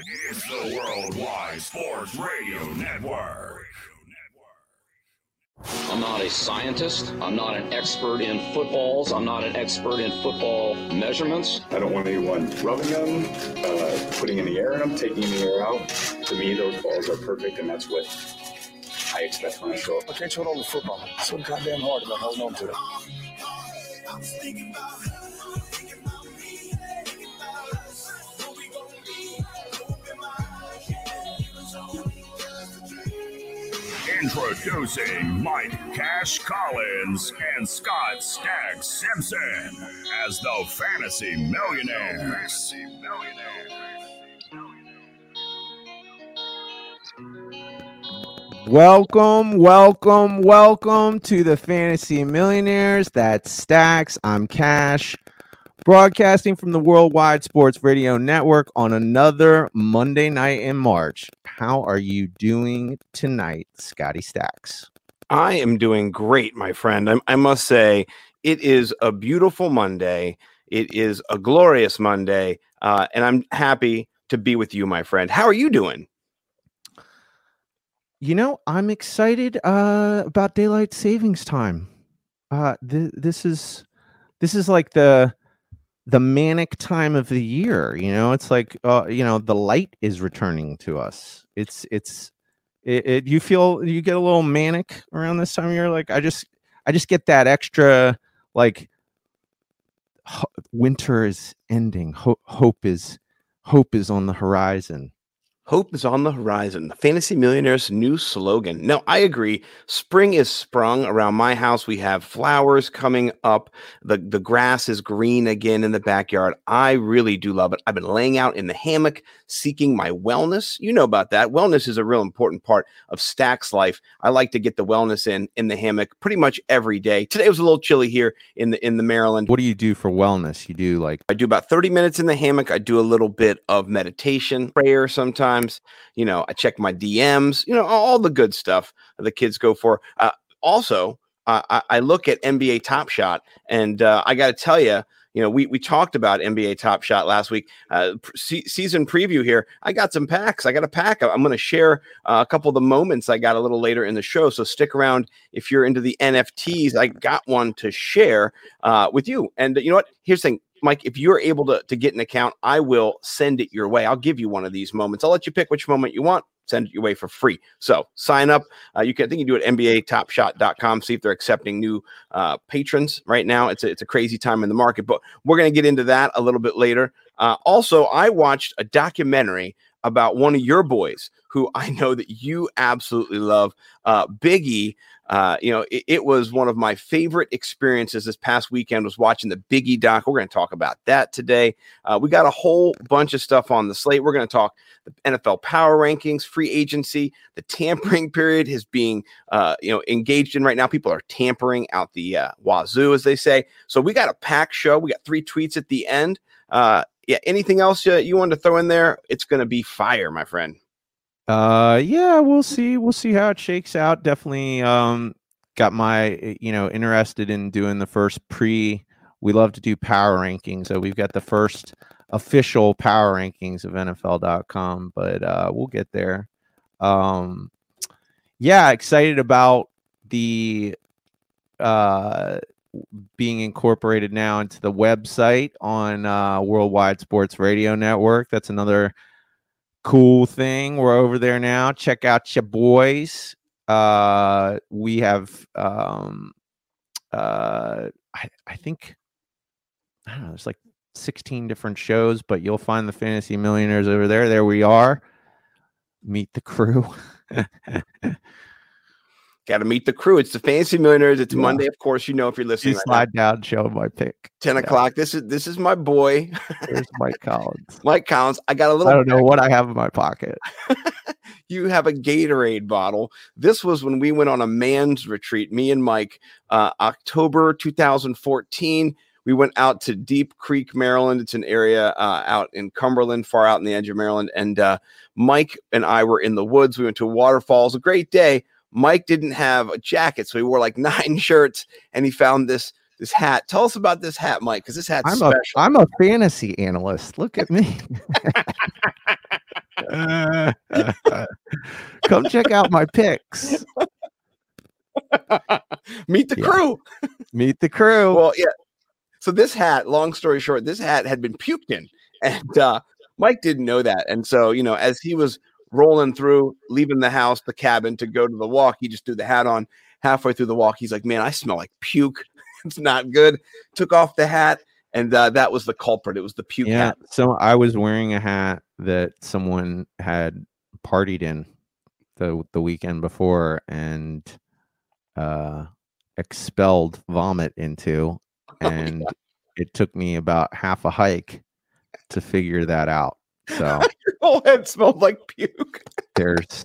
It's the Worldwide Sports Radio Network. I'm not a scientist. I'm not an expert in footballs. I'm not an expert in football measurements. I don't want anyone rubbing them, uh, putting in the air in them, taking in the air out. To me, those balls are perfect, and that's what I expect when I show up. I can't hold on to football. It's so goddamn hard about holding on to it. Introducing Mike Cash Collins and Scott Stacks Simpson as the Fantasy Millionaires. Welcome, welcome, welcome to the Fantasy Millionaires. That's Stacks. I'm Cash, broadcasting from the Worldwide Sports Radio Network on another Monday night in March. How are you doing tonight, Scotty Stacks? I am doing great, my friend. I, I must say, it is a beautiful Monday. It is a glorious Monday, uh, and I'm happy to be with you, my friend. How are you doing? You know, I'm excited uh, about daylight savings time. Uh, th- this is this is like the the manic time of the year. You know, it's like uh, you know the light is returning to us. It's it's it, it. You feel you get a little manic around this time of year. Like I just I just get that extra like winter is ending. Ho- hope is hope is on the horizon. Hope is on the horizon. The Fantasy Millionaires' new slogan. No, I agree. Spring is sprung around my house. We have flowers coming up. The, the grass is green again in the backyard. I really do love it. I've been laying out in the hammock seeking my wellness. You know about that. Wellness is a real important part of Stack's life. I like to get the wellness in in the hammock pretty much every day. Today was a little chilly here in the in the Maryland. What do you do for wellness? You do like I do about 30 minutes in the hammock. I do a little bit of meditation, prayer sometimes. You know, I check my DMs, you know, all the good stuff the kids go for. Uh, also, uh, I, I, look at NBA Top Shot, and uh, I got to tell you, you know, we we talked about NBA Top Shot last week. Uh, pre- season preview here. I got some packs. I got a pack. I'm going to share uh, a couple of the moments I got a little later in the show. So stick around if you're into the NFTs. I got one to share uh, with you. And you know what? Here's the thing. Mike, if you're able to, to get an account, I will send it your way. I'll give you one of these moments. I'll let you pick which moment you want, send it your way for free. So sign up. Uh, you can, I think you do it at NBATopShot.com. See if they're accepting new uh, patrons right now. It's a, it's a crazy time in the market, but we're going to get into that a little bit later. Uh, also, I watched a documentary about one of your boys who I know that you absolutely love, uh, Biggie. Uh, you know, it, it, was one of my favorite experiences this past weekend was watching the Biggie doc. We're going to talk about that today. Uh, we got a whole bunch of stuff on the slate. We're going to talk the NFL power rankings, free agency, the tampering period is being, uh, you know, engaged in right now. People are tampering out the uh, wazoo, as they say. So we got a packed show. We got three tweets at the end. Uh, yeah. Anything else uh, you wanted to throw in there? It's going to be fire, my friend. Uh, yeah, we'll see. We'll see how it shakes out. Definitely, um, got my eh, you know interested in doing the first pre. We love to do power rankings, so we've got the first official power rankings of NFL.com, but uh, we'll get there. Um, yeah, excited about the uh being incorporated now into the website on uh, Worldwide Sports Radio Network. That's another cool thing. We're over there now. Check out your boys. Uh, we have, um, uh, I, I think, I don't know, there's like 16 different shows, but you'll find the Fantasy Millionaires over there. There we are. Meet the crew. Got to meet the crew. It's the Fantasy Millionaires. It's yeah. Monday, of course. You know if you're listening. You slide now. down, show my pick. Ten yeah. o'clock. This is this is my boy. There's Mike Collins. Mike Collins. I got a little. I don't know what I have in my pocket. you have a Gatorade bottle. This was when we went on a man's retreat. Me and Mike, uh, October 2014. We went out to Deep Creek, Maryland. It's an area uh, out in Cumberland, far out in the edge of Maryland. And uh, Mike and I were in the woods. We went to waterfalls. A great day Mike didn't have a jacket, so he wore like nine shirts, and he found this this hat. Tell us about this hat, Mike, because this hat's I'm special. A, I'm a fantasy analyst. Look at me. come check out my picks. Meet the Yeah. crew. Meet the crew. Well, yeah. So this hat, long story short, this hat had been puked in, and uh, Mike didn't know that. And so, you know, as he was rolling through, leaving the house, the cabin to go to the walk, he just threw the hat on. Halfway through the walk, he's like, "Man, I smell like puke. it's not good." Took off the hat, and uh, that was the culprit. It was the puke yeah. hat. So I was wearing a hat that someone had partied in the the weekend before and uh expelled vomit into Oh, and it took me about half a hike to figure that out. So whole head smelled like puke. there's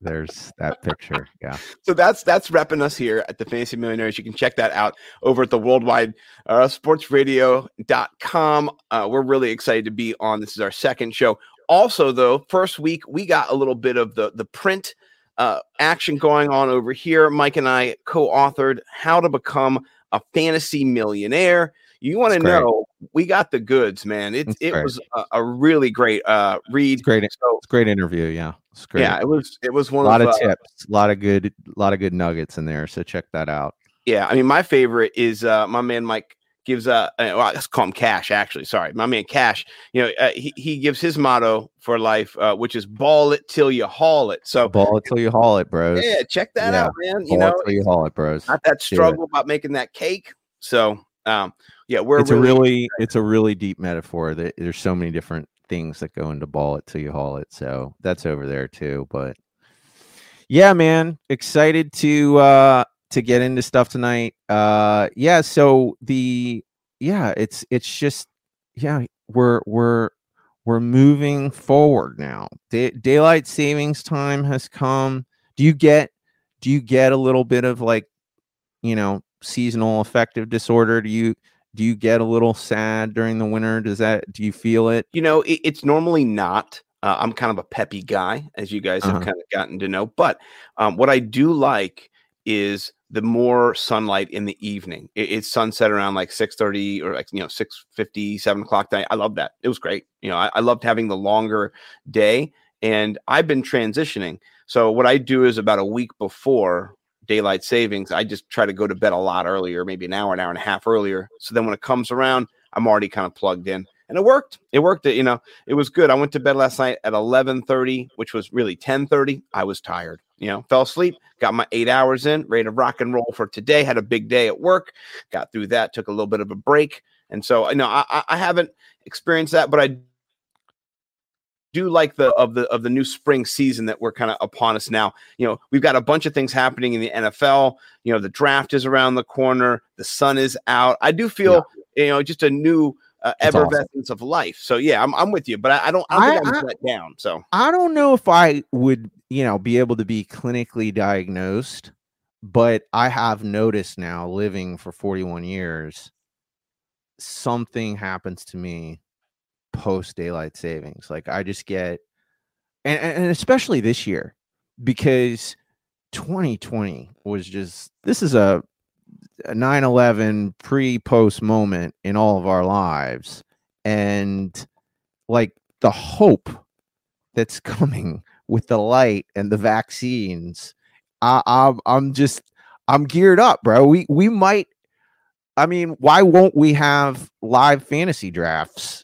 there's that picture. Yeah. So that's that's repping us here at the Fantasy Millionaires. You can check that out over at the worldwide uh, sportsradio.com. Uh, we're really excited to be on. This is our second show. Also, though, first week we got a little bit of the the print uh, action going on over here. Mike and I co-authored "How to Become a Fantasy Millionaire." You want to know? We got the goods, man. It It's it great. was a, a really great uh, read. It's great. So It's great interview. Yeah. It's great. yeah, it was it was one a lot of, of uh, tips, a lot of good, a lot of good nuggets in there. So check that out. Yeah, I mean, my favorite is uh, my man Mike gives uh, uh, well, let's call him Cash. Actually, sorry, my man Cash. You know, uh, he he gives his motto for life, uh, which is "ball it till you haul it." So Ball it till you haul it, bros. yeah, check that Yeah, out, man. You Ball know, it till you haul it, bros. not that struggle about making that cake. So um, yeah, we're it's really, a really it's a really deep metaphor that there's so many different things that go into ball it till you haul it so that's over there too but yeah man excited to uh to get into stuff tonight uh yeah so the yeah it's it's just yeah we're we're we're moving forward now. Day, daylight savings time has come. Do you get do you get a little bit of like you know seasonal affective disorder? Do you do you get a little sad during the winter does that do you feel it you know, it, it's normally not. Uh, I'm kind of a peppy guy, as you guys have Uh-huh. kind of gotten to know. But um, what I do like is the more sunlight in the evening. It, it's sunset around like 6:30 or like you know 6:50, 7 o'clock. Night. I love that. It was great. You know, I, I loved having the longer day, and I've been transitioning. So what I do is about a week before daylight savings, I just try to go to bed a lot earlier, maybe an hour, an hour and a half earlier. So then when it comes around, I'm already kind of plugged in. And it worked. It worked. You know, it was good. I went to bed last night at 11:30, which was really 10:30. I was tired. You know, fell asleep, got my 8 hours in, ready to rock and roll for today. Had a big day at work, got through that, took a little bit of a break. And so, you know, I- I haven't experienced that, but I do like the of the of the new spring season that we're kind of upon us now. You know, we've got a bunch of things happening in the NFL. You know, the draft is around the corner, the sun is out. I do feel, you know, just a new uh, It's awesome. of life. So yeah, I'm, I'm with you, but I, I don't, I don't think I- I'm let down. So i don't know if i would you know be able to be clinically diagnosed but i have noticed now living for 41 years something happens to me post daylight savings like i just get and, and especially this year because 2020 was just this is a, a 9-11 pre-post moment in all of our lives and like the hope that's coming with the light and the vaccines I, I'm, I'm just i'm geared up bro we we might i mean why won't we have live fantasy drafts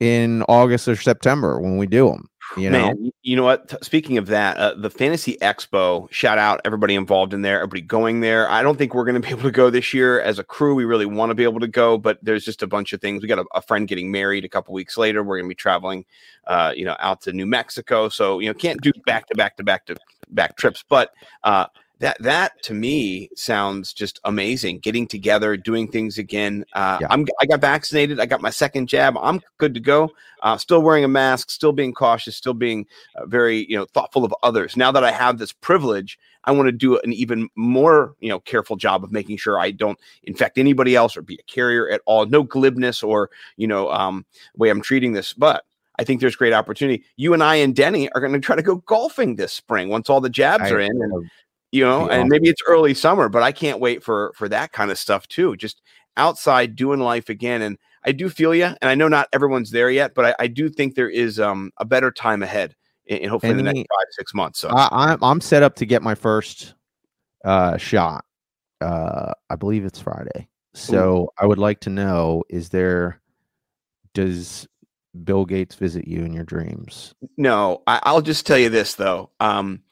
in august or september when we do them you know Man, you know what? T- Speaking of that, uh, the Fantasy Expo, shout out everybody involved in there, everybody going there. I don't think we're going to be able to go this year as a crew. We really want to be able to go, but there's just a bunch of things. We got a, a friend getting married a couple weeks later. We're going to be traveling, uh, you know, out to New Mexico. So you know, can't do back to back to back to back trips, but uh, that that to me sounds just amazing. Getting together, doing things again. Uh, Yeah. I'm I got vaccinated. I got my second jab. I'm good to go. Uh, still wearing a mask. Still being cautious. Still being uh, very you know thoughtful of others. Now that I have this privilege, I want to do an even more you know careful job of making sure I don't infect anybody else or be a carrier at all. No glibness or you know um, way I'm treating this, but. I think there's great opportunity. You and I and Denny are going to try to go golfing this spring once all the jabs I- are in, and you know, Be and maybe it's early summer, but I can't wait for for that kind of stuff too. Just outside doing life again, and I do feel you, and I know not everyone's there yet, but I, I do think there is um, a better time ahead in, in hopefully the next five six months. So I, I'm I'm set up to get my first uh, shot. Uh, I believe it's Friday. So I would like to know: Is there? Does Bill Gates visit you in your dreams? No, I, I'll just tell you this though. Um,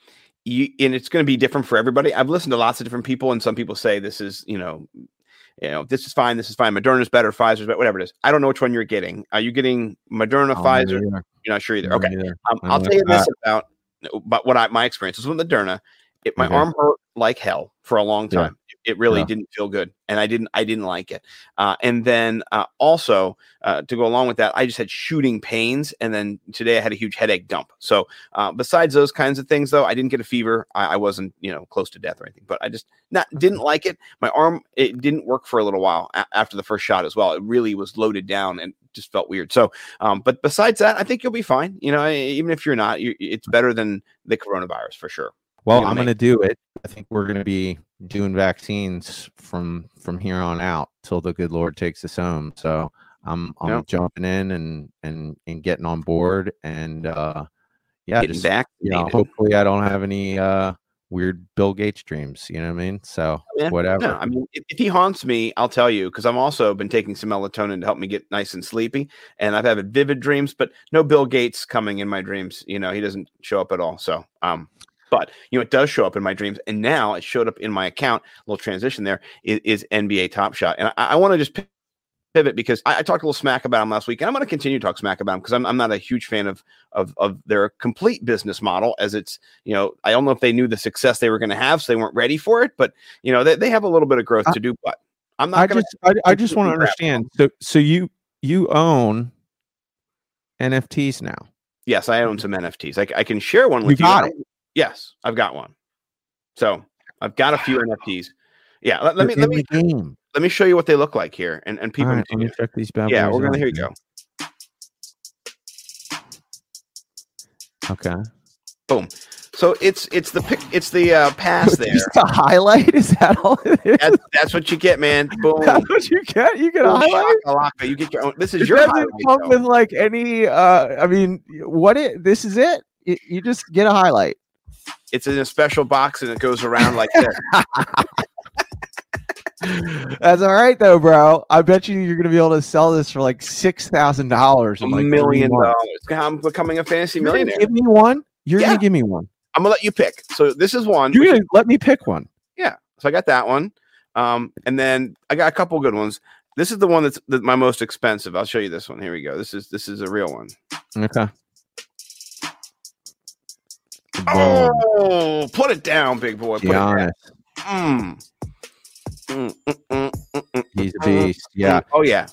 you, and it's going to be different for everybody. I've listened to lots of different people, and some people say this is, you know, you know, this is fine, this is fine. Moderna's better, Pfizer's better, whatever it is. I don't know which one you're getting. Are you getting Moderna, Oh, Pfizer? You're not sure either. Okay, neither. um, I'll tell you this about, but what I my experience was with Moderna. It, my Okay. arm hurt like hell for a long time. It really Yeah. didn't feel good, and I didn't I didn't like it. Uh, and then uh, also uh, to go along with that, I just had shooting pains, and then today I had a huge headache dump. So uh, besides those kinds of things, though, I didn't get a fever. I, I wasn't you know close to death or anything, but I just not didn't like it. My arm it didn't work for a little while a- after the first shot as well. It really was loaded down and just felt weird. So, um, but besides that, I think you'll be fine. You know, even if you're not, you, it's better than the coronavirus for sure. Well, gonna I'm going to do it. I think we're going to be doing vaccines from from here on out till the good Lord takes us home. So I'm I'm Yeah. jumping in and and and getting on board and uh yeah, Getting just, back, you know, hopefully I don't have any uh weird Bill Gates dreams. You know what I mean? So Yeah, whatever. No, I mean, if, if he haunts me, I'll tell you because I've also been taking some melatonin to help me get nice and sleepy, and I've had vivid dreams, but no Bill Gates coming in my dreams. You know, he doesn't show up at all. So, um, but you know, it does show up in my dreams, and now it showed up in my account. A little transition there is, is NBA Top Shot, and I, I want to just pivot because I, I talked a little smack about him last week, and I'm going to continue to talk smack about him because I'm, I'm not a huge fan of of of their complete business model. As it's you know, I don't know if they knew the success they were going to have, so they weren't ready for it, but you know, they, they have a little bit of growth to do, but I'm not I going just I, I just want to understand. So so you you own NFTs now. Yes, I own some NFTs. I, I can share one with you. got I don't- Yes, I've got one. So I've got a few NFTs. Yeah, let, let me let me let me show you what they look like here, and and people. Right, can let check these bad yeah, we're gonna here you go. Okay. Boom. So it's it's the pic, it's the uh, pass there. Just a highlight? Is that all it is? That's, that's what you get, man. Boom. That's what you get? You get a highlight? shakalaka. You get your own. This is It your doesn't come though. with like any uh I mean what it this is it? You, you just get a highlight. It's in a special box and it goes around like this. That's all right though, bro. I bet you you're gonna be able to sell this for like six thousand dollars. A million dollars. I'm becoming a fantasy You're millionaire. give me one. You're Yeah. gonna give me one. I'm gonna let you pick. So this is one. You're gonna let me pick one. Yeah. So I got that one. Um, and then I got a couple good ones. This is the one that's the, my most expensive. I'll show you this one. Here we go. This is this is a real one. Okay. Boom. Oh, put it down, big boy. Put it down. Mm. Mm, mm, mm, mm, mm, He's a mm, beast. Yeah. mm. Oh yeah.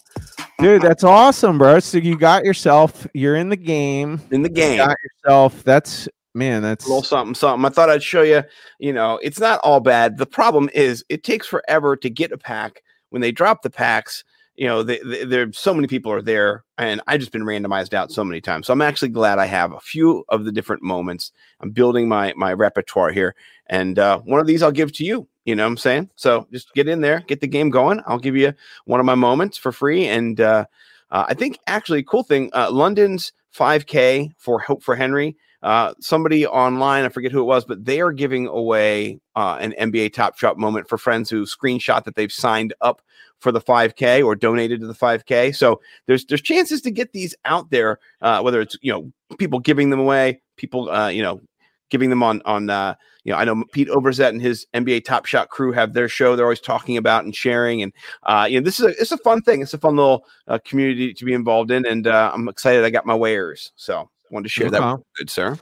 Dude, that's awesome, bro. So you got yourself, you're in the game. In the You game. got yourself. That's man, that's a little something, something. I thought I'd show you. You know, it's not all bad. The problem is it takes forever to get a pack. When they drop the packs, you know, they, they, there so many people are there, and I've just been randomized out so many times. So I'm actually glad I have a few of the different moments. I'm building my my repertoire here, and uh, one of these I'll give to you. You know what I'm saying? So just get in there, get the game going. I'll give you one of my moments for free, and uh, uh, I think actually cool thing, uh, London's 5K for Hope for Henry uh, somebody online, I forget who it was, but they are giving away uh, an NBA Top Shot moment for friends who screenshot that they've signed up for the 5K or donated to the 5K. So there's there's chances to get these out there, uh, whether it's you know people giving them away, people uh, you know giving them on on uh, you know I know Pete Overzet and his NBA Top Shot crew have their show. They're always talking about and sharing, and uh, you know this is a it's a fun thing. It's a fun little uh, community to be involved in, and uh, I'm excited. I got my wares, so wanted to share that. Okay. You, good sir.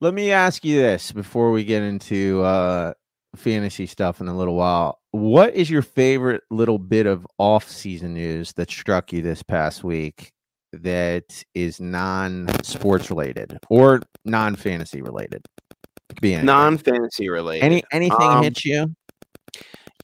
Let me ask you this before we get into uh fantasy stuff in a little while. What is your favorite little bit of off-season news that struck you this past week that is non-sports related or non-fantasy related? It could be anything. non-fantasy related. any anything Um, hit you?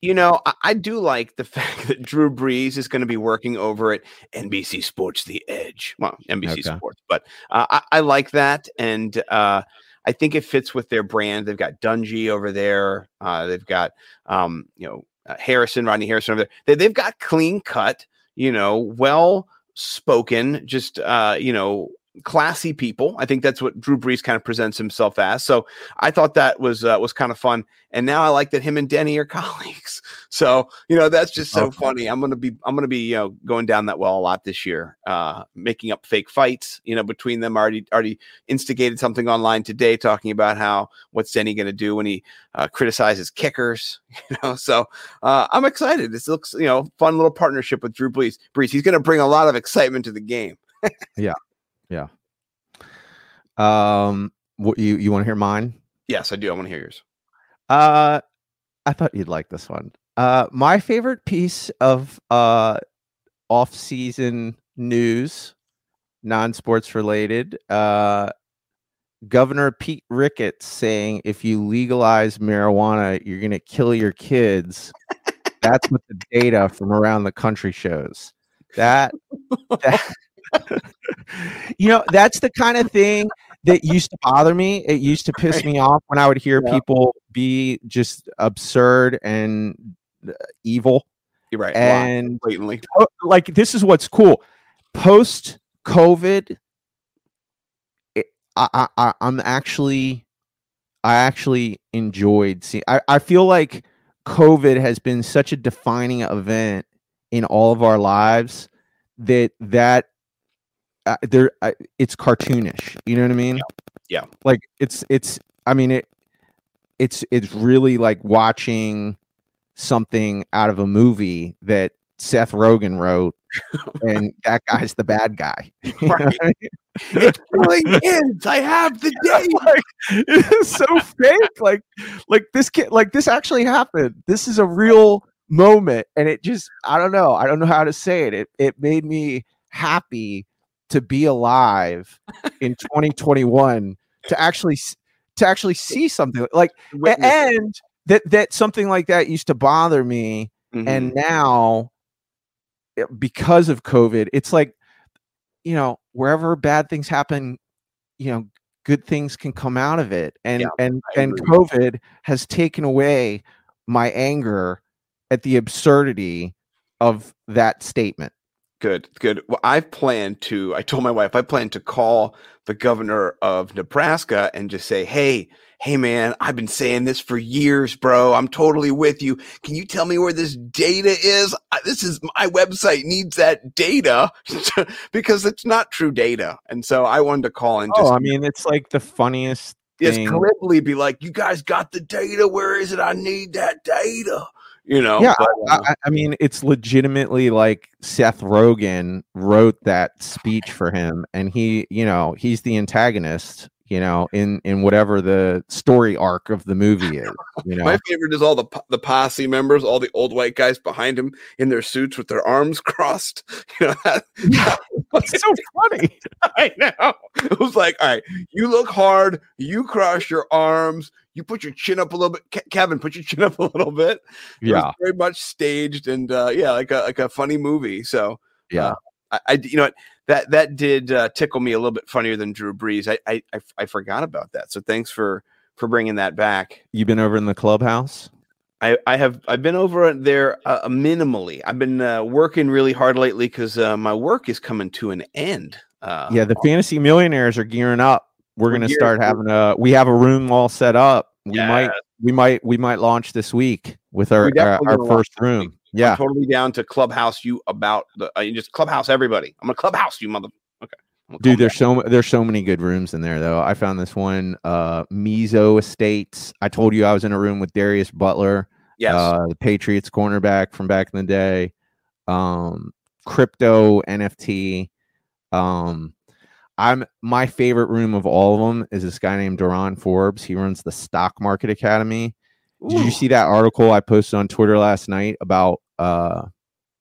you know, I, I do like the fact that Drew Brees is going to be working over at NBC Sports The Edge. Well, NBC Okay. Sports, but uh, I, I like that, and uh, I think it fits with their brand. They've got Dungy over there. Uh, they've got um, you know uh, Harrison, Rodney Harrison over there. They, they've got clean cut, you know, well spoken, just uh, you know, classy people. I think that's what Drew Brees kind of presents himself as. So I thought that was uh, was kind of fun. And now I like that him and Denny are colleagues. So you know that's just so Okay. funny. I'm gonna be I'm gonna be you know going down that well a lot this year, uh, making up fake fights. You know between them already already instigated something online today talking about how what's Denny gonna do when he uh, criticizes kickers. You know so uh, I'm excited. This looks you know fun little partnership with Drew Brees. Brees he's gonna bring a lot of excitement to the game. Um, what you you want to hear mine? Yes, I do. I want to hear yours. Uh, I thought you'd like this one. Uh, my favorite piece of uh off-season news, non-sports related. Uh, Governor Pete Ricketts saying if you legalize marijuana, you're gonna kill your kids. That's what the data from around the country shows. That, that you know, that's the kind of thing that used to bother me. It used to piss me off when I would hear Yeah. people be just absurd and uh, evil. You're right. And blatantly. like this is what's cool. Post COVID, I, I, I I'm actually, I actually enjoyed seeing. I, I feel like COVID has been such a defining event in all of our lives that that uh, there uh, it's cartoonish. You know what I mean? Yeah. Like it's it's. I mean it. It's it's really like watching something out of a movie that Seth Rogen wrote, and that guy's the bad guy. Right. what I mean? it's killing kids. I have the day. like, it's so fake. Like, like this kid, like this actually happened. This is a real moment, and it just, I don't know, I don't know how to say it. It it made me happy to be alive in 2021 to actually to actually see something like Witness. and that that something like that used to bother me Mhm. and now eh, because of covid it's like you know wherever bad things happen you know good things can come out of it and Yeah, and and covid has taken away my anger at the absurdity of that statement Good, good. Well, I've planned to, I told my wife, I plan to call the governor of Nebraska and just say, hey, hey, man, I've been saying this for years, bro. I'm totally with you. Can you tell me where this data is? This is my website needs that data because it's not true data. And so I wanted to call and just oh i mean it's like the funniest thing. glibly be like, you guys got the data. Where is it? I need that data. You know? yeah but, I, uh, I- I mean it's legitimately like seth rogen wrote that speech for him and he you know he's the antagonist you know in in whatever the story arc of the movie is you know My favorite is all the the posse members, all the old white guys behind him in their suits with their arms crossed. You know, that, it's so funny I know. It was like, all right, you look hard, you cross your arms, you put your chin up a little bit. Ke- Kevin, put your chin up a little bit. It yeah very much staged and uh, yeah, like a like a funny movie. So yeah uh, I, I you know that that did uh, tickle me a little bit funnier than Drew Brees. I, I I I forgot about that. So thanks for for bringing that back. You've been over in the clubhouse I, I have I've been over there uh, minimally. I've been uh, working really hard lately because uh, my work is coming to an end. Uh, yeah the fantasy millionaires are gearing up we're We're gonna start having a we have a room all set up we might we might we might launch this week with our our, our first room I'm yeah totally down to clubhouse you about the uh, just clubhouse everybody. I'm gonna clubhouse you, mother. Okay, Dude, there's so there's so many good rooms in there though. I found this one, uh Mizo Estates. I told you I was in a room with Darius Butler, yes, uh the Patriots cornerback from back in the day. Um crypto NFT. Um I'm my favorite room of all of them is this guy named Duran Forbes. He runs the Stock Market Academy. Did you see that article I posted on Twitter last night about uh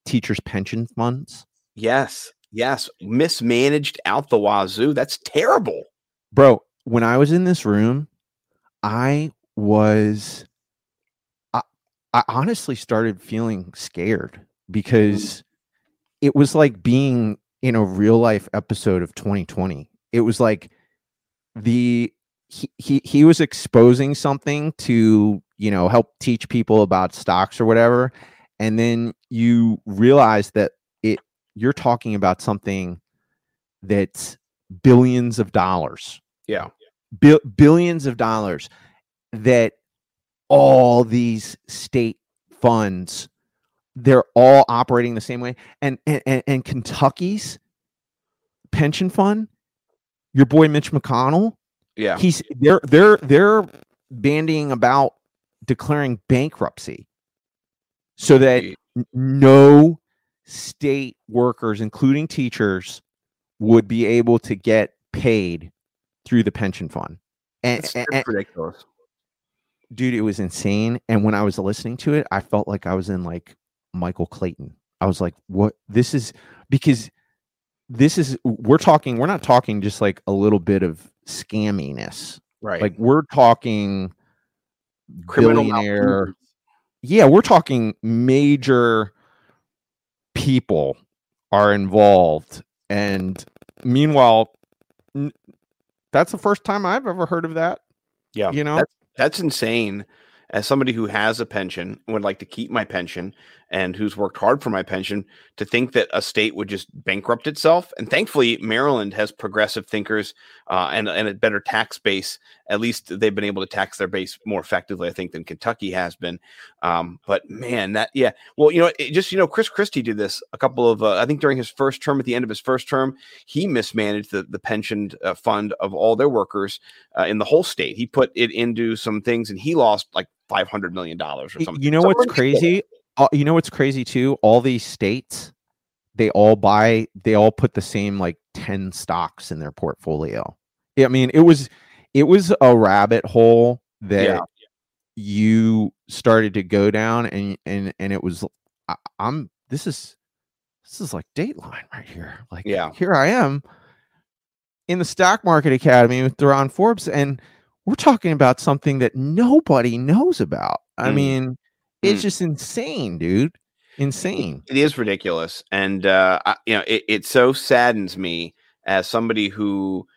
teachers pension funds? yes, yes, mismanaged out the wazoo. That's terrible. bro when i was in this room i was i, I honestly started feeling scared because it was like being in a real life episode of 2020 it was like mm-hmm. the he, he he was exposing something to you know help teach people about stocks or whatever and then you realize that it you're talking about something that's billions of dollars. Yeah. bi- billions of dollars that all these state funds they're all operating the same way and and, and, and kentucky's pension fund your boy mitch mcconnell Yeah. he's they're they're they're bandying about declaring bankruptcy so that no state workers including teachers would be able to get paid through the pension fund and, It's, and- ridiculous. dude it was insane and when i was listening to it i felt like i was in like michael clayton i was like what this is because this is we're talking we're not talking just like a little bit of scamminess Right. like we're talking criminal billionaire yeah we're talking major people are involved and meanwhile n- that's the first time i've ever heard of that Yeah. you know That's, that's insane. As somebody who has a pension, would like to keep my pension, and who's worked hard for my pension, to think that a state would just bankrupt itself. And thankfully, Maryland has progressive thinkers uh, and, and a better tax base. At least they've been able to tax their base more effectively, I think, than Kentucky has been. Um, but man, that yeah. Well, you know, it just you know, Chris Christie did this a couple of uh, I think during his first term. At the end of his first term, he mismanaged the the pension uh, fund of all their workers uh, in the whole state. He put it into some things, and he lost like five hundred million dollars or something. You know what's crazy? Uh, you know what's crazy too? All these states, they all buy, they all put the same like 10 stocks in their portfolio. I mean, it was it was a rabbit hole that Yeah. you started to go down and and and it was I, I'm this is this is like Dateline right here. Like Yeah. here I am in the stock market academy with Theron Forbes and we're talking about something that nobody knows about. I Mm. mean, it's Mm. just insane, dude. Insane. It is ridiculous, and uh, I, you know, it, it so saddens me as somebody who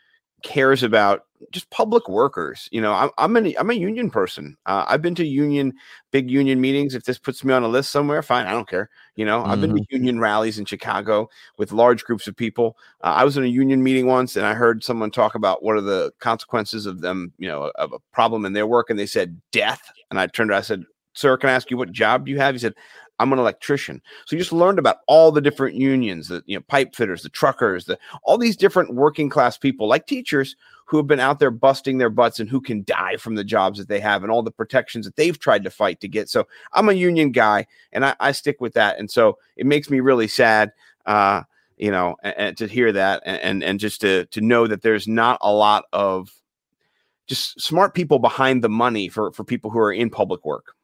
cares about just public workers. You know, I'm I'm, an, I'm a union person. Uh, I've been to union big union meetings. If this puts me on a list somewhere, fine. I don't care. You know, I've been to union rallies in Chicago with large groups of people. Uh, I was in a union meeting once, and I heard someone talk about what are the consequences of them. You know, of a problem in their work, and they said death. And I turned. around, I said, "Sir, can I ask you what job do you have?" He said. I'm an electrician. So you just learned about all the different unions, the you know pipe fitters, the truckers, the all these different working class people like teachers who have been out there busting their butts and who can die from the jobs that they have and all the protections that they've tried to fight to get. So I'm a union guy and I, I stick with that. And so it makes me really sad uh, you know, and, and to hear that and, and and just to to know that there's not a lot of just smart people behind the money for for people who are in public work.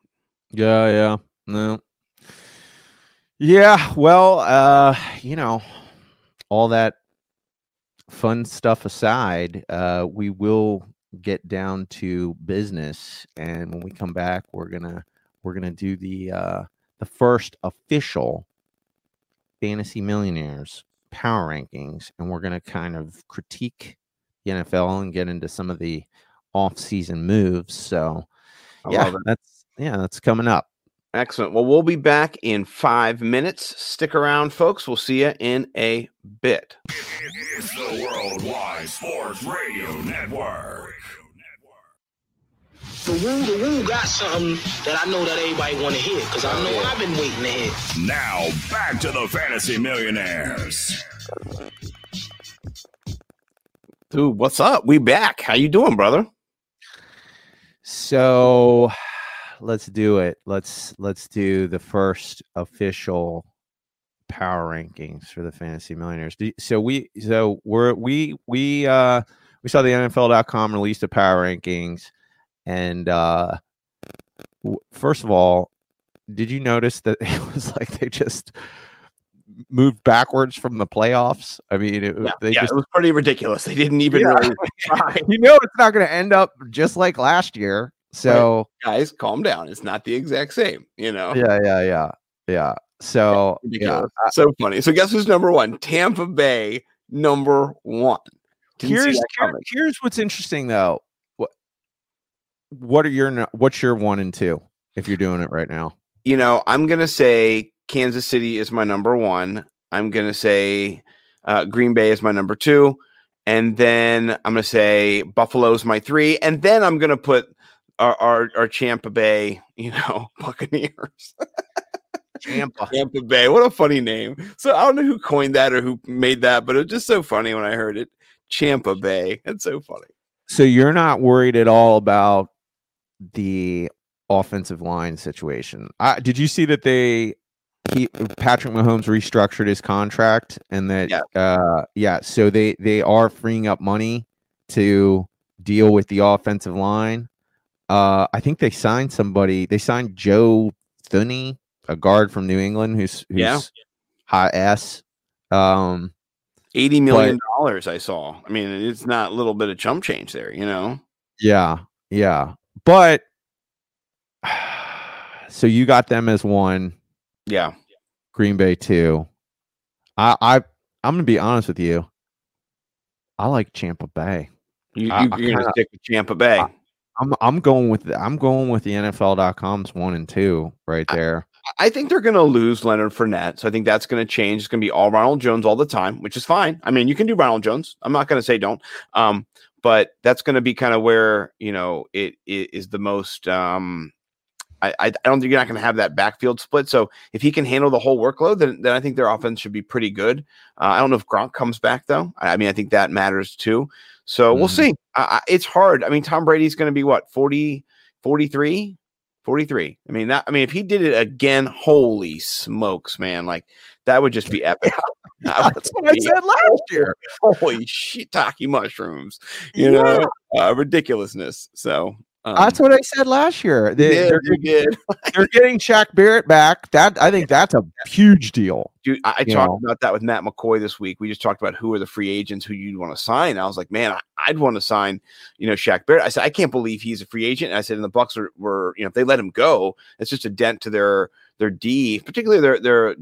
Yeah, yeah. No. Yeah, well, uh, you know, all that fun stuff aside, uh, we will get down to business and when we come back, we're going to we're going to do the uh the first official fantasy millionaires power rankings and we're going to kind of critique the NFL and get into some of the off-season moves. So, I yeah, that's yeah, that's coming up. Excellent. Well, we'll be back in five minutes. Stick around, folks. We'll see you in a bit. It's the Worldwide Sports Radio Network. The woo, the woo got something that I know that everybody want to hear because I oh, know I've been waiting to hear. Now back to the Fantasy Millionaires. Dude, what's up? We back. How you doing, brother? So let's do it. Let's let's do the first official power rankings for the fantasy millionaires. So we so we're we we uh we saw the NFL.com release the power rankings and uh w- first of all, did you notice that it was like they just moved backwards from the playoffs? I mean, it, Yeah, they yeah, just it was pretty ridiculous. They didn't even Yeah. really try. you know it's not going to end up just like last year. So Guys, calm down. It's not the exact same, you know. yeah, yeah, yeah, yeah. So yeah, So funny. So guess who's number one? Tampa Bay, number one. Didn't here's here- here's what's interesting though. What what are your what's your one and two if you're doing it right now? you know, I'm gonna say Kansas City is my number one. I'm gonna say uh, Green Bay is my number two, and then I'm going to say Buffalo's my three, and then I'm going to put our, our our Champa Bay, you know, Buccaneers. Champa. Tampa Bay. What a funny name. So I don't know who coined that or who made that, but it was just so funny when I heard it. Champa Bay. It's so funny. So you're not worried at all about the offensive line situation. I, did you see that they he Patrick Mahomes restructured his contract and that Yeah. uh yeah, so they they are freeing up money to deal with the offensive line. Uh I think they signed somebody. They signed Joe Thuney, a guard from New England who's who's Yeah. high ass. Um Eighty million dollars. I saw. I mean, it's not a little bit of chump change there, you know. Yeah, yeah. But so you got them as one, Yeah, Green Bay two. I I I'm gonna be honest with you. I like Champa Bay. you, you're gonna stick with Champa Bay. I- I'm I'm going with the, I'm going with the NFL.com's one and two right there. I think they're going to lose Leonard Fournette, so I think that's going to change. It's going to be all Ronald Jones all the time, which is fine. I mean, you can do Ronald Jones. I'm not going to say don't, um, but that's going to be kind of where you know it, it is the most. Um, I, I I don't think you're not going to have that backfield split. So if he can handle the whole workload, then then I think their offense should be pretty good. Uh, I don't know if Gronk comes back though. I, I mean, I think that matters too. So we'll Mhm. see. I, I, it's hard. I mean, Tom Brady's going to be what 40, 43? 43. I mean, that, I mean, if he did it again, holy smokes, man! Like that would just be epic. That would what I said last year. Holy shiitake mushrooms, you know, uh, ridiculousness. So um, That's what I said last year. They, yeah, they're, you did. they're getting Shaq Barrett back. That I think that's a huge deal. Dude, I, I talked know. about that with Matt McCoy this week. We just talked about who are the free agents who you'd want to sign. I was like, man, I, I'd want to sign, you know, Shaq Barrett. I said, I can't believe he's a free agent. And I said, and the Bucks are, were, you know, if they let him go, it's just a dent to their their D, particularly their their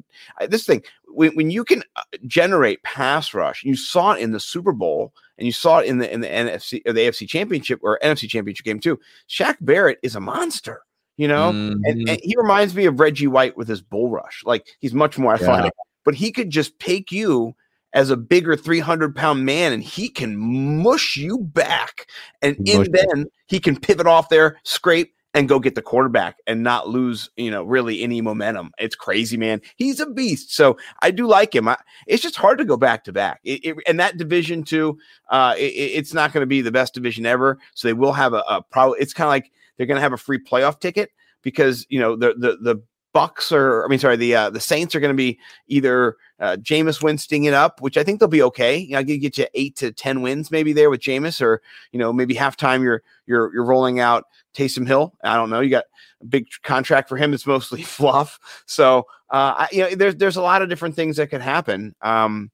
this thing. When, when you can uh, generate pass rush, you saw it in the Super Bowl and you saw it in the in the NFC or the AFC Championship or NFC Championship game too. Shaq Barrett is a monster. You know, and, Mhm. and he reminds me of Reggie White with his bull rush. Like he's much more Yeah. athletic, but he could just take you as a bigger 300 pound man and he can mush you back. And in Mush then he can pivot off there, scrape, and go get the quarterback and not lose, you know, really any momentum. It's crazy, man. He's a beast. So I do like him. I, it's just hard to go back to back. And that division too, uh, it- it's not going to be the best division ever. So they will have a, a probably. It's kind of like they're going to have a free playoff ticket because you know the the the Bucks or I mean, sorry, the uh, the Saints are going to be either uh, Jameis Winston it up, which I think they'll be okay. You know, get you eight to ten wins maybe there with Jameis, or you know maybe halftime you're you're you're rolling out Taysom Hill. I don't know. You got a big contract for him. It's mostly fluff. So uh, I, you know, there's there's a lot of different things that could happen. Um,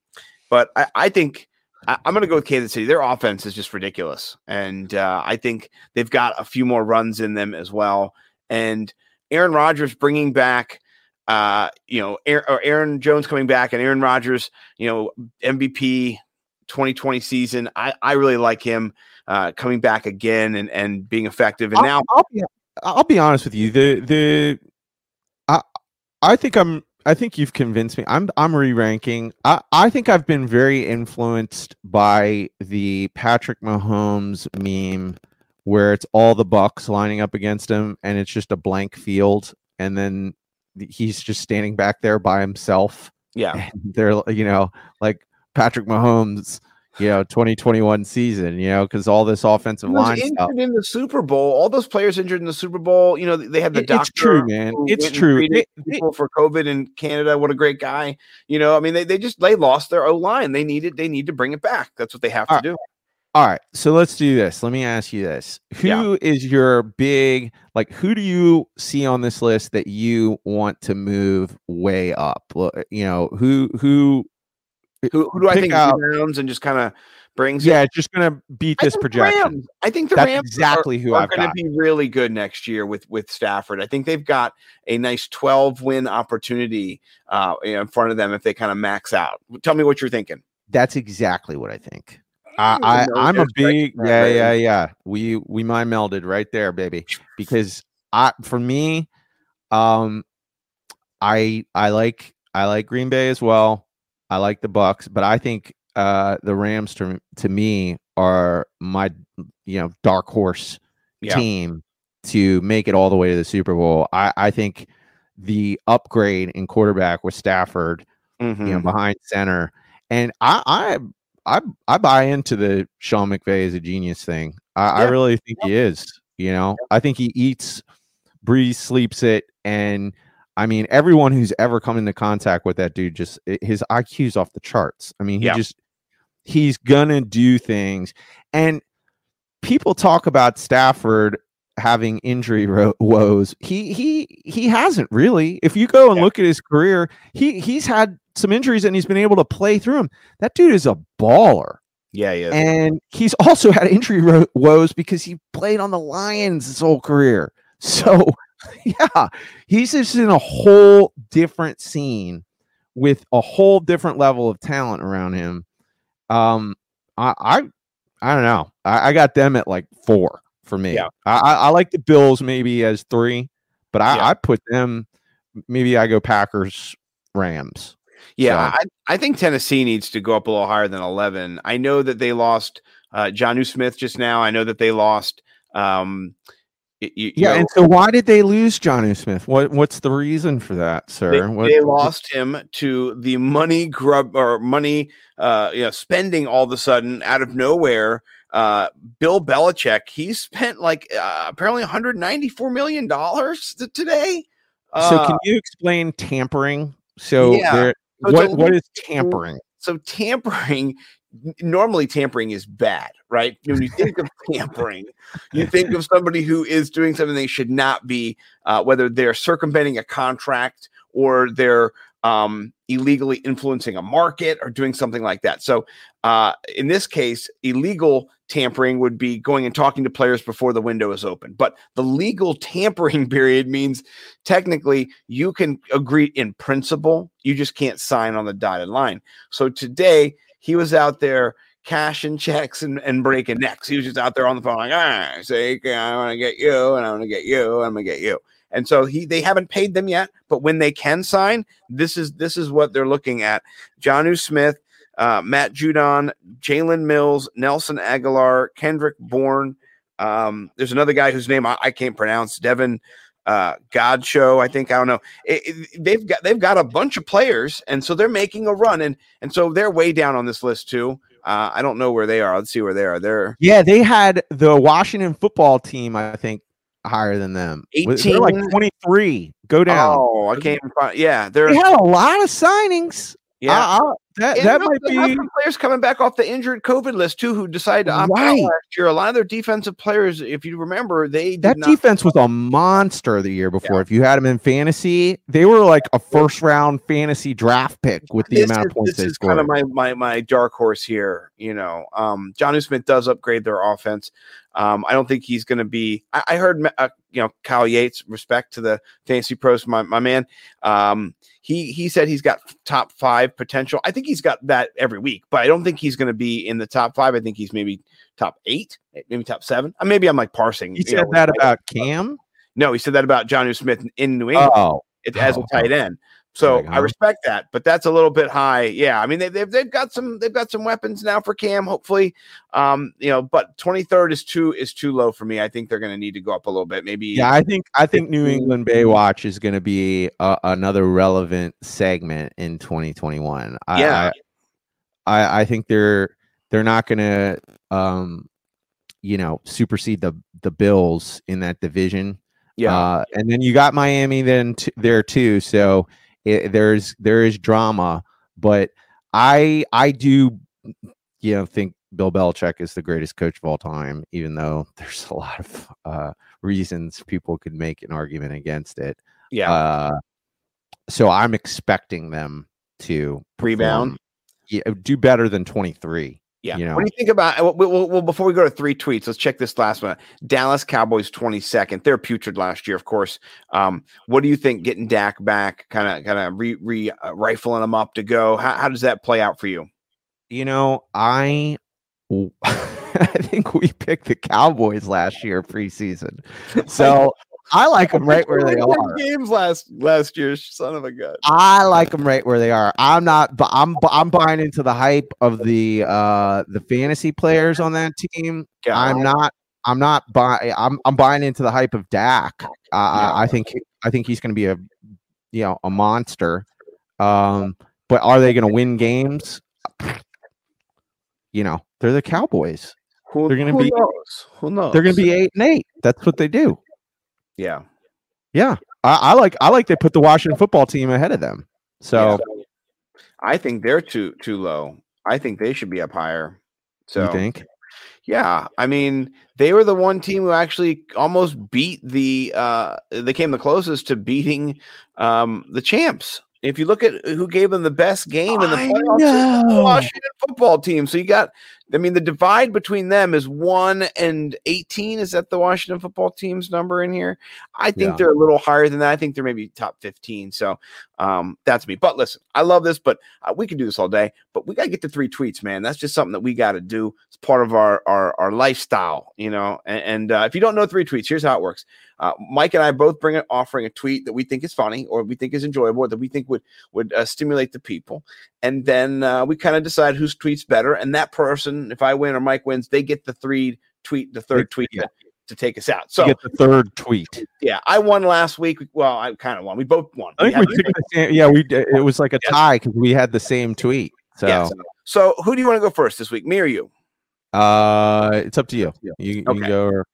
but I, I think I, I'm going to go with Kansas City. Their offense is just ridiculous, and uh, I think they've got a few more runs in them as well. And Aaron Rodgers bringing back, uh, you know, Aaron, Aaron Jones coming back, and Aaron Rodgers, you know, MVP 2020 season. I I really like him uh, coming back again and and being effective. And I'll, now, I'll be I'll be honest with you. The the I I think I'm I think you've convinced me. I'm I'm re-ranking. I I think I've been very influenced by the Patrick Mahomes meme where it's all the Bucks lining up against him and it's just a blank field and then he's just standing back there by himself. yeah, they're you know like Patrick Mahomes, you know, 2021 season, you know, because all this offensive line stuff. injured in the Super Bowl. All those players injured in the Super Bowl. You know, they had the It- doctor. it's true, man. It's true. It- it- for COVID in Canada. What a great guy. You know, I mean, they, they just they lost their O line. They needed they need to bring it back. That's what they have to right. do. All right, so let's do this. Let me ask you this: Who is Yeah. your big like? Who do you see on this list that you want to move way up? Well, uh, You know, who who? Who, who do I think out- rebounds and just kind of brings? it? Yeah, just gonna beat I this projection. Rams. I think the That's Rams exactly are, who are going to be really good next year with with Stafford. I think they've got a nice 12 win opportunity uh, in front of them if they kind of max out. Tell me what you're thinking. That's exactly what I think. I I, don't I even know I'm a big yeah yeah yeah. We we mind melded right there, baby. Because I for me, um, I I like I like Green Bay as well. I like the Bucks, but I think uh, the Rams to to me are my you know dark horse Yeah. team to make it all the way to the Super Bowl. I, I think the upgrade in quarterback with Stafford, Mhm. you know, behind center, and I I I, I buy into the Sean McVay is a genius thing. I, I really think he is. You know, I think he eats, breathes, sleeps it, and I mean, everyone who's ever come into contact with that dude just his IQ's off the charts. I mean, he Yeah. just he's gonna do things, and people talk about Stafford having injury ro- woes. He he he hasn't really. If you go and Yeah. look at his career, he he's had some injuries and he's been able to play through them. That dude is a baller. Yeah, yeah. And he's also had injury ro- woes because he played on the Lions his whole career. So, yeah, he's just in a whole different scene with a whole different level of talent around him. Um, I, I, I don't know. I, I got them at like four for me. Yeah. I, I, like the Bills maybe as three, but I, Yeah. I put them. Maybe I go Packers, Rams. Yeah, So- I, I think Tennessee needs to go up a little higher than 11. I know that they lost uh, John Smith just now. I know that they lost. Um, y- y- you Yeah, know, and so why did they lose Johnny Smith? What what's the reason for that, sir? they, What- they lost him to the money grub or money, uh, you know, spending all of a sudden out of nowhere. Uh, Bill Belichick, he spent like uh, apparently 194 million dollars today. So Uh, can you explain tampering? So yeah. there, So what what is tampering? so tampering normally tampering is bad right when you think of tampering you think of somebody who is doing something they should not be uh, whether they're circumventing a contract or they're um, illegally influencing a market or doing something like that so uh, in this case illegal tampering would be going and talking to players before the window is open but the legal tampering period means technically you can agree in principle you just can't sign on the dotted line so today he was out there cashing checks and, and breaking necks. He was just out there on the phone like, ah, say, I want to get you, and I want to get you, and I'm gonna get you. And so he they haven't paid them yet, but when they can sign, this is this is what they're looking at. Jonnu Smith, uh, Matt Judon, Jalen Mills, Nelson Aguilar, Kendrick Bourne. Um, there's another guy whose name I, I can't pronounce, Devin uh Godchaux i think i don't know It- it- they've got they've got a bunch of players and so they're making a run and and so they're way down on this list too uh i don't know where they are let's see where they are they're Yeah, they had the Washington football team, I think, higher than them. Was- They're like 23. Go down. oh i can't even find yeah they're They had a lot of signings. Yeah I- I- that And that might be players coming back off the injured COVID list too, who decided to opt out last year. A lot of their defensive players, if you remember, they did that not defense was a monster the year before. If you had them in fantasy, they were like a first round fantasy draft pick with the this amount is, of points this they is scored. kind of my, my my dark horse here. You know, um, John Smith does upgrade their offense. Um, I don't think he's going to be. I, I heard, uh, you know, Kyle Yates. Respect to the fantasy pros, my my man. Um, he he said he's got top five potential. I think he's got that every week, but I don't think he's going to be in the top five. I think he's maybe top eight, maybe top seven. Uh, Maybe I'm like parsing. he you know, said that about Cam. No, he said that about Johnny Smith in New England Oh, it, as a tight end. So I respect that, but that's a little bit high. Yeah, I mean they, they've they've got some they've got some weapons now for Cam. Hopefully, um, you know, but twenty third is too is too low for me. I think they're going to need to go up a little bit. Maybe yeah. I think I think New England Baywatch is going to be a, another relevant segment in 2021. I, Yeah. I, I I think they're they're not going to um, you know, supersede the the Bills in that division. yeah, Uh, and then you got Miami then t- there too. So it, there's there is drama, but I I do you know think Bill Belichick is the greatest coach of all time, even though there's a lot of uh, reasons people could make an argument against it. yeah. Uh, so I'm expecting them to Rebound? perform- yeah, do better than 23. Yeah. You know, What do you think about? Well, well, well, before we go to three tweets, let's check this last one. Dallas Cowboys twenty second. They're putrid last year, of course. Um, what do you think? Getting Dak back, kind of, kind of re, re uh, rifling them up to go. How, how does that play out for you? you know, I I think we picked the Cowboys last year preseason. So I like them right where they are. Games last last year, son of a gun. I like them right where they are. I'm not, but I'm I'm buying into the hype of the uh the fantasy players on that team. I'm not. I'm not buying. I'm I'm buying into the hype of Dak. Uh, I, I think I think he's going to be a you know a monster. Um, but are they going to win games? You know, they're the Cowboys. Who, They're gonna be- knows? Who knows? They're going to be eight and eight. That's what they do. Yeah. Yeah, I, I like I like they put the Washington football team ahead of them. So I think they're too too low. I think they should be up higher. So you think? Yeah, I mean, they were the one team who actually almost beat the. uh They came the closest to beating um the champs. If you look at who gave them the best game in the playoffs, the. Washington football team. So you got, I mean, the divide between them is one and eighteen. Is that the Washington football team's number in here? I think Yeah. they're a little higher than that. I think they're maybe top fifteen. So um that's me. But listen, I love this, but uh, we can do this all day. But we got to get to three tweets, man. That's just something that we got to do. It's part of our our, our lifestyle, you know. And, and uh, if you don't know three tweets, here's how it works. Uh, Mike and I both bring it, offering a tweet that we think is funny, or we think is enjoyable, or that we think would would uh, stimulate the people, and then uh, we kind of decide whose tweets better. And that person, if I win or Mike wins, they get the three tweet, the third tweet yeah. to, to take us out. So So get the third tweet. yeah, I won last week. Well, I kind of won. We both won. I think had we took the same, yeah, we it was like a Yes. tie because we had the same tweet. So Yes. So who do you want to go first this week? Me or you? uh it's up to you. You, you can go or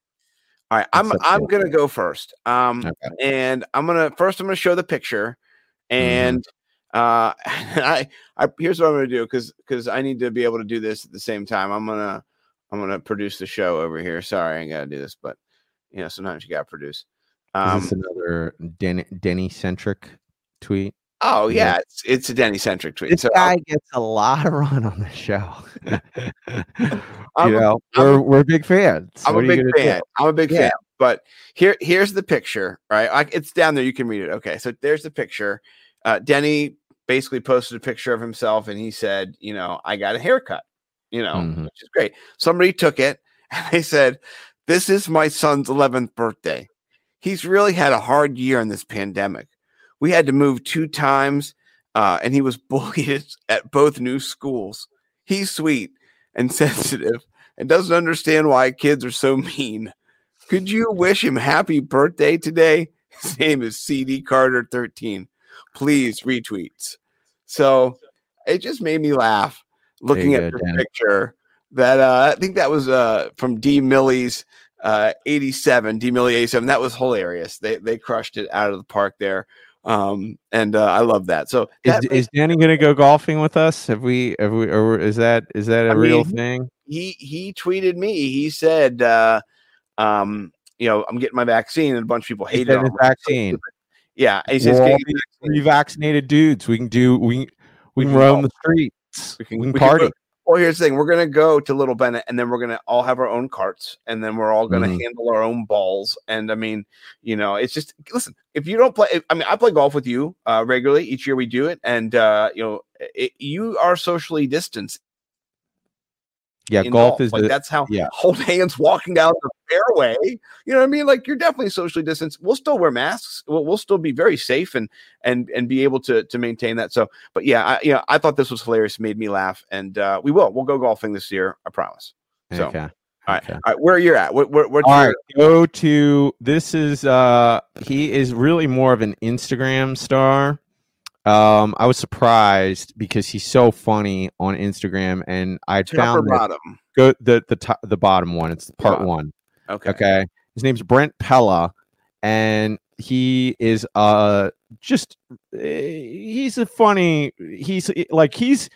All right, I'm That's up to I'm gonna go first. Um, Okay. and I'm gonna first I'm gonna show the picture, Mm-hmm. and uh, I I here's what I'm gonna do because because I need to be able to do this at the same time. I'm gonna I'm gonna produce the show over here. Sorry, I gotta do this, but you know sometimes you gotta produce. is Um, this another Denny, Denny centric tweet? oh yeah. yeah, it's it's a Denny centric tweet. This So I'll- guy gets a lot of run on the show. you know, a- we're we're big fans. I'm What a big gonna do? fan. I'm a big Yeah. fan. But here, here's the picture. Right, I, it's down there. You can read it. Okay, so there's the picture. Uh, Denny basically posted a picture of himself, and he said, "You know, I got a haircut. You know, Mhm. which is great." Somebody took it, and they said, "This is my son's 11th birthday. He's really had a hard year in this pandemic. We had to move two times, uh, and he was bullied at both new schools. He's sweet and sensitive." and doesn't understand why kids are so mean. Could you wish him happy birthday today? His name is CD Carter 13. Please retweets. So it just made me laugh looking at the picture that uh, I think that was uh, from D Millie's uh, 87, D Millie 87. That was hilarious. They they crushed it out of the park there. Um, and uh, I love that. So Is, Danny gonna go golfing with us? Have we? Have we? Or is that? Is that a I real mean, thing? he he tweeted me. He said, uh, um, you know, I'm getting my vaccine, and a bunch of people He hated said on his me. vaccine. Yeah, We're all "Getting vaccinated." dudes. We can do. We we can can roam the streets. We can- can, we can party. go- well, here's the thing: we're gonna go to Little Bennett, and then we're gonna all have our own carts, and then we're all gonna Mhm. handle our own balls. And I mean, you know, it's just listen. If you don't play, I mean, I play golf with you uh, regularly. Each year we do it, and uh, you know, it, you are socially distanced. Yeah, golf is like the, that's how yeah. hold hands walking down the fairway. You know what I mean? Like you're definitely socially distanced. We'll still wear masks. We'll, we'll still be very safe and and and be able to to maintain that. So, but yeah, I, you know, I thought this was hilarious. Made me laugh, and uh, we will. We'll go golfing this year. I promise. So, okay. all right, okay. all right. Where you're at? What, what, what's All right, go to this is uh he is really more of an Instagram star. Um I was surprised because he's so funny on Instagram and I top found bottom? go the the top, the bottom one. It's part bottom. 1. Okay. Okay. His name's Brent Pella and he is uh just eh, he's a funny he's eh, like he's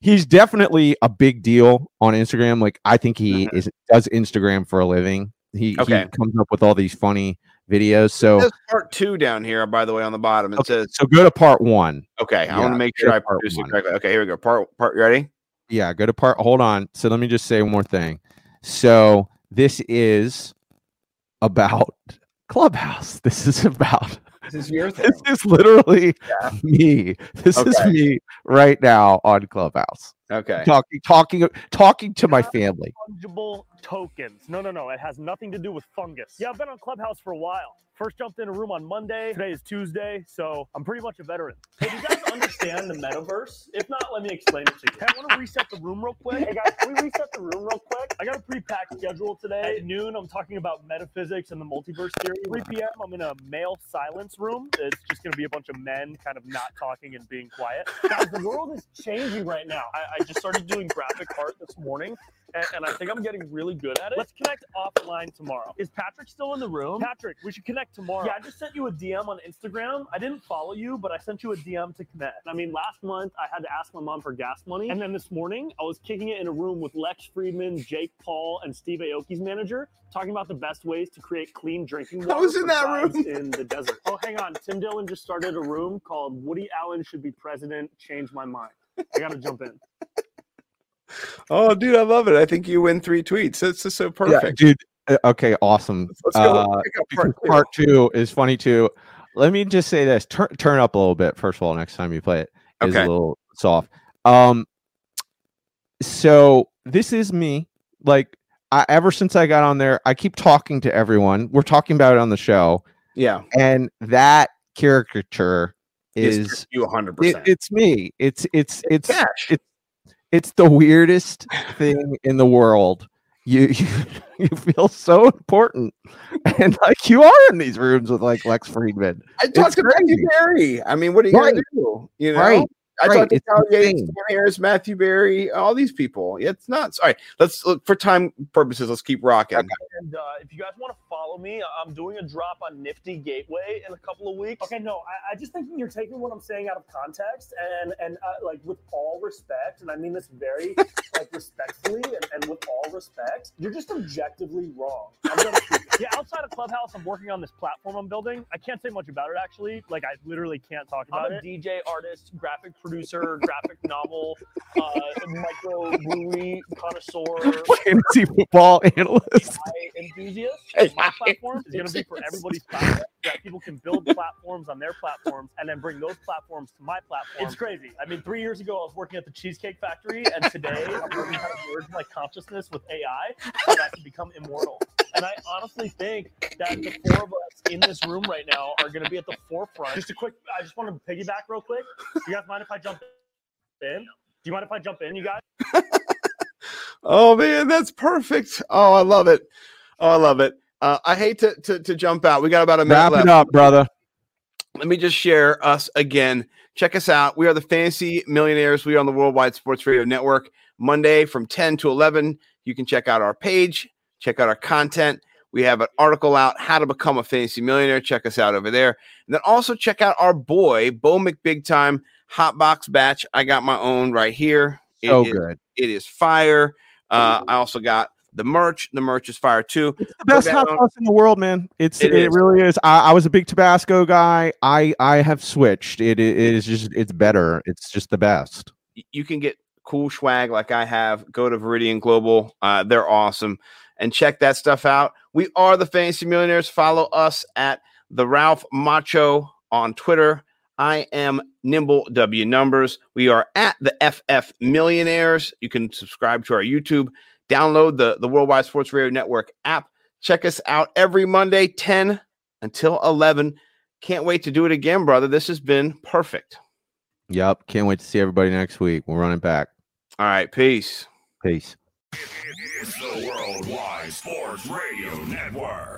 he's definitely a big deal on Instagram like I think he is does Instagram for a living. He, Mm-hmm. Okay. he comes up with all these funny videos. So part two down here, by the way, on the bottom. It okay, says, so go to part 1. "Okay, I want to make sure I part produce it one. correctly." Okay, here we go. Part part. You ready? Yeah, go to part hold on. So let me just say one more thing. So this is about Clubhouse. This is about This is your thing. this is literally me. This is me right now on Clubhouse. Okay. Talking talking talking to my family. fungible tokens. No, no, no. It has nothing to do with fungus. Yeah, I've been on Clubhouse for a while. First jumped in a room on Monday. Today is Tuesday, so I'm pretty much a veteran. Hey, do you guys understand the metaverse? If not, let me explain it to you. Hey, I want to reset the room real quick. Hey guys, can we reset the room real quick? I got a pre-packed schedule today. At noon, I'm talking about metaphysics and the multiverse theory. 3 p.m., I'm in a male silence room. It's just going to be a bunch of men kind of not talking and being quiet. Guys, the world is changing right now. I, I just started doing graphic art this morning, and, and I think I'm getting really good at it. Let's connect offline tomorrow. Is Patrick still in the room? Patrick, we should connect tomorrow. Yeah, I just sent you a DM on Instagram. I didn't follow you, but I sent you a DM to connect. I mean, last month I had to ask my mom for gas money, and then this morning I was kicking it in a room with Lex Fridman, Jake Paul, and Steve Aoki's manager, talking about the best ways to create clean drinking water. I was in that room. in the desert. Oh, hang on. Tim Dillon just started a room called Woody Allen should be president. Change my mind. I got to jump in. Oh, dude, I love it. I think you win three tweets. That's just so Yeah, perfect. dude. uh, Okay, awesome. Let's go. Uh, Pick up because part two. part two is funny too. Let me just say this: turn turn up a little bit. First of all, next time you play it, is Okay. a little soft. Um, so this is me. Like, I, ever since I got on there, I keep talking to everyone. We're talking about it on the show, Yeah, and that caricature is is you 100. it, percent it's me. It's it's it's Cash. it's it's the weirdest thing in the world. You, you you feel so important, and like you are in these rooms with like Lex Fridman. I talked to Matthew. Berry. I mean, what are you Right. gonna do? You know, Right, I right. talked to It's Kyle Yates. Sam Harris, Matthew Berry, all these people. It's nuts. All right, let's look for time purposes. Let's keep rocking. And uh, if you guys want to follow me, I'm doing a drop on Nifty Gateway in a couple of weeks. Okay, no, I, I just think you're taking what I'm saying out of context, and and uh, like with all respect, and I mean this very like respectfully and, and with all respect, you're just objectively wrong. I'm gonna yeah, outside of Clubhouse, I'm working on this platform I'm building. I can't say much about it actually. Like I literally can't talk about it. I'm a DJ, artist, graphic producer, graphic novel, uh, micro brewery connoisseur. Fantasy football analyst. AI enthusiast. My platform is going to be for everybody's platform. That people can build platforms on their platforms and then bring those platforms to my platform. It's crazy. I mean, three years ago, I was working at the Cheesecake Factory, and today I'm learning how to merge my consciousness with AI so that I can become immortal. And I honestly think that the four of us in this room right now are going to be at the forefront. Just a quick, I just want to piggyback real quick. Do you guys mind if I jump in? Do you mind if I jump in, you guys? Oh man, that's perfect. Oh, I love it. Oh, I love it. Uh, I hate to, to to jump out. We got about a minute Wrap left. it up, brother. Let me just share us again. Check us out. We are the Fantasy Millionaires. We are on the Worldwide Sports Radio Network. Monday from 10 to 11. You can check out our page, check out our content. We have an article out, How to Become a Fantasy Millionaire. Check us out over there. And then also check out our boy, Bo McBig Time Hotbox Batch. I got my own right here. It So is- good. It is fire. Uh, I also got the merch. The merch is fire too. It's The best hot sauce in the world, man. It's It really is. I, I was a big Tabasco guy. I I have switched. It, it is just it's better. It's just the best. you can get cool swag like I have. Go to Viridian Global. Uh, they're awesome. And check that stuff out. We are the Fantasy Millionaires. Follow us at the Ralph Macho on Twitter. I am Nimble W Numbers. We are at the FF Millionaires. You can subscribe to our YouTube. Download the, the Worldwide Sports Radio Network app. Check us out every Monday, 10 until 11. Can't wait to do it again, brother. This has been perfect. Yep. Can't wait to see everybody next week. We'll run it back. All right. Peace. Peace. It's the Worldwide Sports Radio Network.